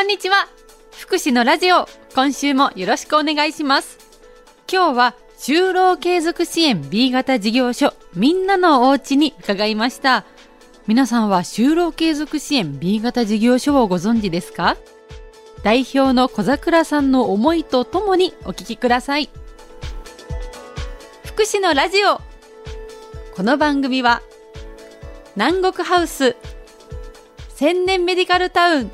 こんにちは。福祉のラジオ今週もよろしくお願いします。今日は就労継続支援 B 型事業所みんなのお家に伺いました。皆さんは就労継続支援 B 型事業所をご存知ですか？代表の小桜さんの思いとともにお聞きください。福祉のラジオこの番組は南国ハウス千年メディカルタウン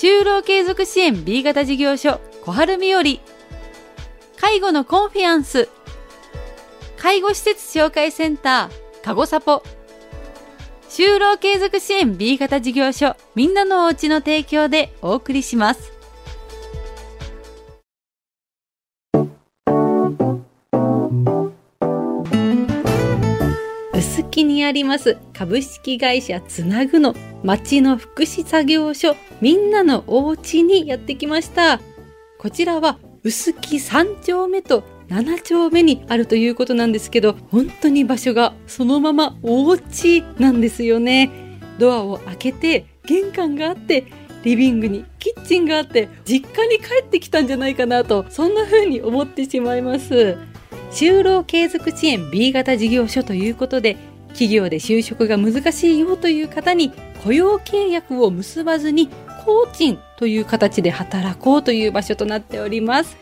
就労継続支援 B 型事業所小春日和介護のコンフィアンス。介護施設紹介センターかごさぽ就労継続支援 B 型事業所みんなのおうちの提供でお送りします。あります。株式会社つなぐの町の福祉作業所みんなのお家にやってきました。こちらは臼杵3丁目と7丁目にあるということなんですけど本当に場所がそのままお家なんですよね。ドアを開けて玄関があってリビングにキッチンがあって実家に帰ってきたんじゃないかなとそんな風に思ってしまいます。就労継続支援 B 型事業所ということで企業で就職が難しいよという方に雇用契約を結ばずに工賃という形で働こうという場所となっております。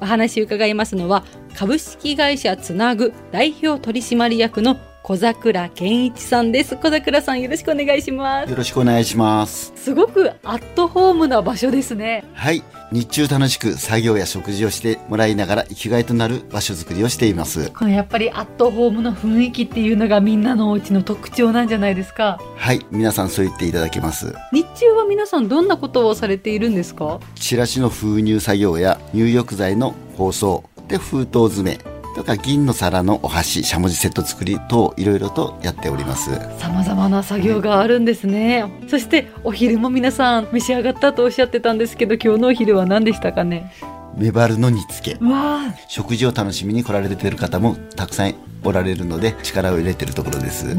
お話伺いますのは株式会社つなぐ代表取締役の小桜健一さんです。小桜さんよろしくお願いします。よろしくお願いします。すごくアットホームな場所ですね。はい。日中楽しく作業や食事をしてもらいながら生きがいとなる場所づくりをしています。これやっぱりアットホームの雰囲気っていうのがみんなのお家の特徴なんじゃないですか？はい。皆さんそう言っていただけます。日中は皆さんどんなことをされているんですか？チラシの封入作業や入浴剤の包装で封筒詰めとか銀の皿のお箸しゃもじセット作り等いろいろとやっております。さまざまな作業があるんですね、はい、そしてお昼も皆さん召し上がったとおっしゃってたんですけど今日のお昼は何でしたかね？メバルの煮付け。食事を楽しみに来られている方もたくさんおられるので力を入れているところです。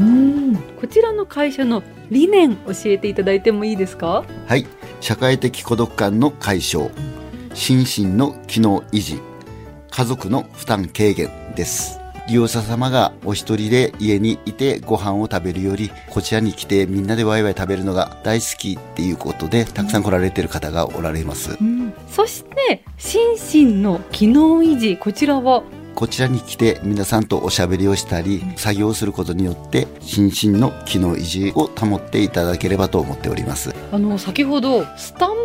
こちらの会社の理念教えていただいてもいいですか？はい。社会的孤独感の解消。心身の機能維持家族の負担軽減です。利用者様がお一人で家にいてご飯を食べるよりこちらに来てみんなでワイワイ食べるのが大好きっていうことでたくさん来られてる方がおられます、うん、そして心身の機能維持こちらはこちらに来て皆さんとおしゃべりをしたり作業をすることによって心身の機能維持を保っていただければと思っております。あの先ほどスタンプ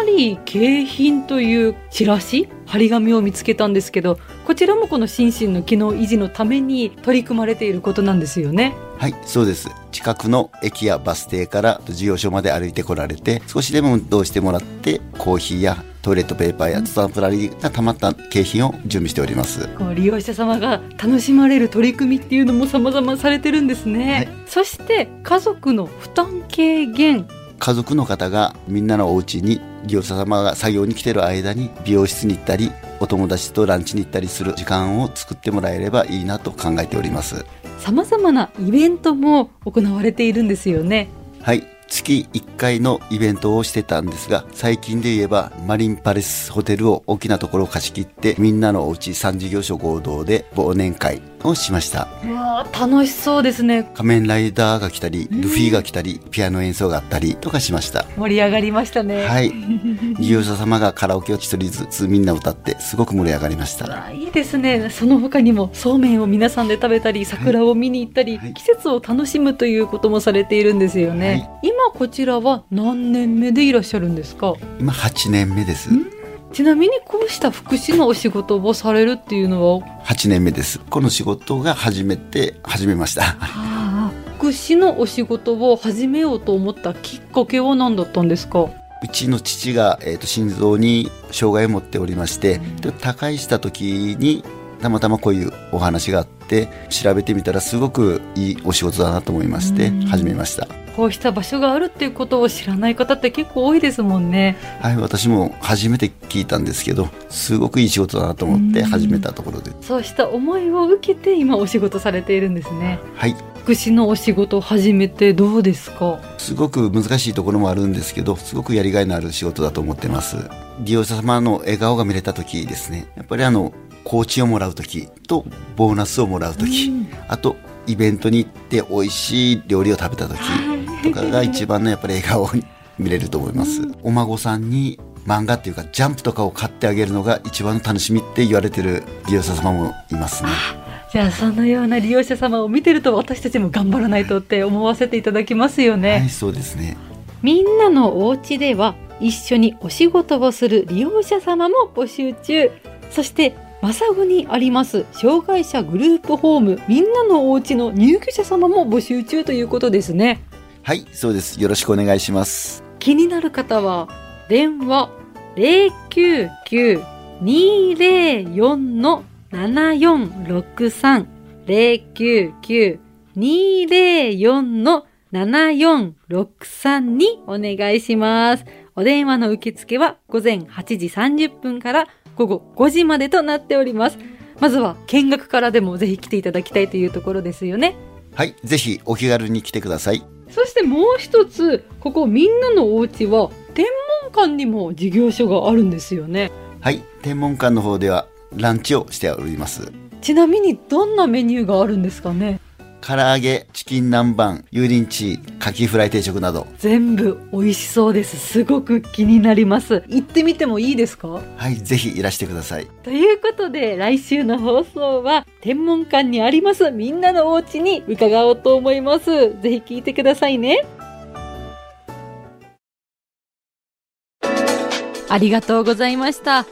ラリー景品というチラシ張り紙を見つけたんですけどこちらもこの心身の機能維持のために取り組まれていることなんですよね。はいそうです。近くの駅やバス停から事業所まで歩いてこられて少しでも運動してもらってコーヒーやトイレットペーパーやスタンプラリーがたまった景品を準備しております。こう利用者様が楽しまれる取り組みっていうのも様々されてるんですね、はい、そして家族の負担軽減。家族の方がみんなのお家に利用者様が作業に来てる間に美容室に行ったりお友達とランチに行ったりする時間を作ってもらえればいいなと考えております。様々なイベントも行われているんですよね。はい月1回のイベントをしてたんですが、最近で言えばマリンパレスホテルを大きなところを貸し切って、みんなのおうち3事業所合同で忘年会をしました。うわ楽しそうですね。仮面ライダーが来たり、ルフィが来たり、ピアノ演奏があったりとかしました。盛り上がりましたね。はい。利用者様がカラオケを一人ずつみんな歌って、すごく盛り上がりました。いいですね。その他にもそうめんを皆さんで食べたり、桜を見に行ったり、はい、季節を楽しむということもされているんですよね。はい、今こちらは何年目でいらっしゃるんですか？今8年目です。ちなみにこうした福祉のお仕事をされるっていうのは？8年目です。この仕事が初めて始めました、福祉のお仕事を始めようと思ったきっかけは何だったんですか？うちの父が、えーと、心臓に障害を持っておりまして、うん、他界した時にたまたまこういうお話があって調べてみたらすごくいいお仕事だなと思いまして始めました。こうした場所があるっていうことを知らない方って結構多いですもんね。はい私も初めて聞いたんですけどすごくいい仕事だなと思って始めたところで。そうした思いを受けて今お仕事されているんですね。はい。福祉のお仕事を始めてどうですか？すごく難しいところもあるんですけどすごくやりがいのある仕事だと思ってます。利用者様の笑顔が見れた時ですね。やっぱりあのコーチをもらう時とボーナスをもらう時、あとイベントに行って美味しい料理を食べた時とかが一番のやっぱり笑顔を見れると思います、お孫さんに漫画っていうかジャンプとかを買ってあげるのが一番の楽しみって言われてる利用者様もいますね。じゃあそのような利用者様を見てると私たちも頑張らないとって思わせていただきますよね、はいそうですね。みんなのお家では一緒にお仕事をする利用者様も募集中。そしてマサゴにあります。障害者グループホーム。みんなのお家の入居者様も募集中ということですね。はいそうです。よろしくお願いします。気になる方は電話。099-204の7463 099-204の7463にお願いします。お電話の受付は午前8時30分から午後5時までとなっております。まずは見学からでもぜひ来ていただきたいというところですよね。はいぜひお気軽に来てくださいそしてもう一つ、ここみんなのお家は天文館にも事業所があるんですよね。はい天文館の方ではランチをしておりますちなみにどんなメニューがあるんですかね？唐揚げチキン南蛮油淋鶏カキフライ定食など全部美味しそうです。すごく気になります。行ってみてもいいですか？はいぜひいらしてくださいということで来週の放送は天文館にありますみんなのお家に伺おうと思います。ぜひ聞いてくださいね。ありがとうございました。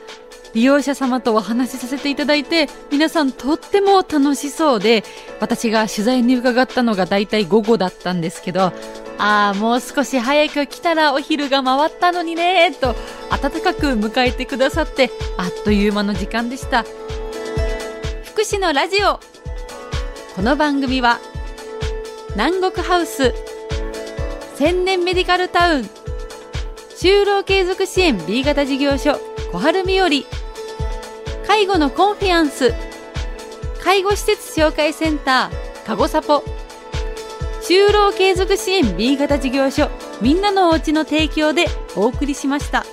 利用者様とお話しさせていただいて、皆さんとっても楽しそうで、私が取材に伺ったのがだいたい午後だったんですけど、ああ、もう少し早く来たらお昼が回ったのにね、と温かく迎えてくださって、あっという間の時間でした。福祉のラジオ。この番組は、南国ハウス、千年メディカルタウン、就労継続支援 B 型事業所小春日和介護のコンフィアンス介護施設紹介センターかごさぽ就労継続支援 B 型事業所みんなのおうちの提供でお送りしました。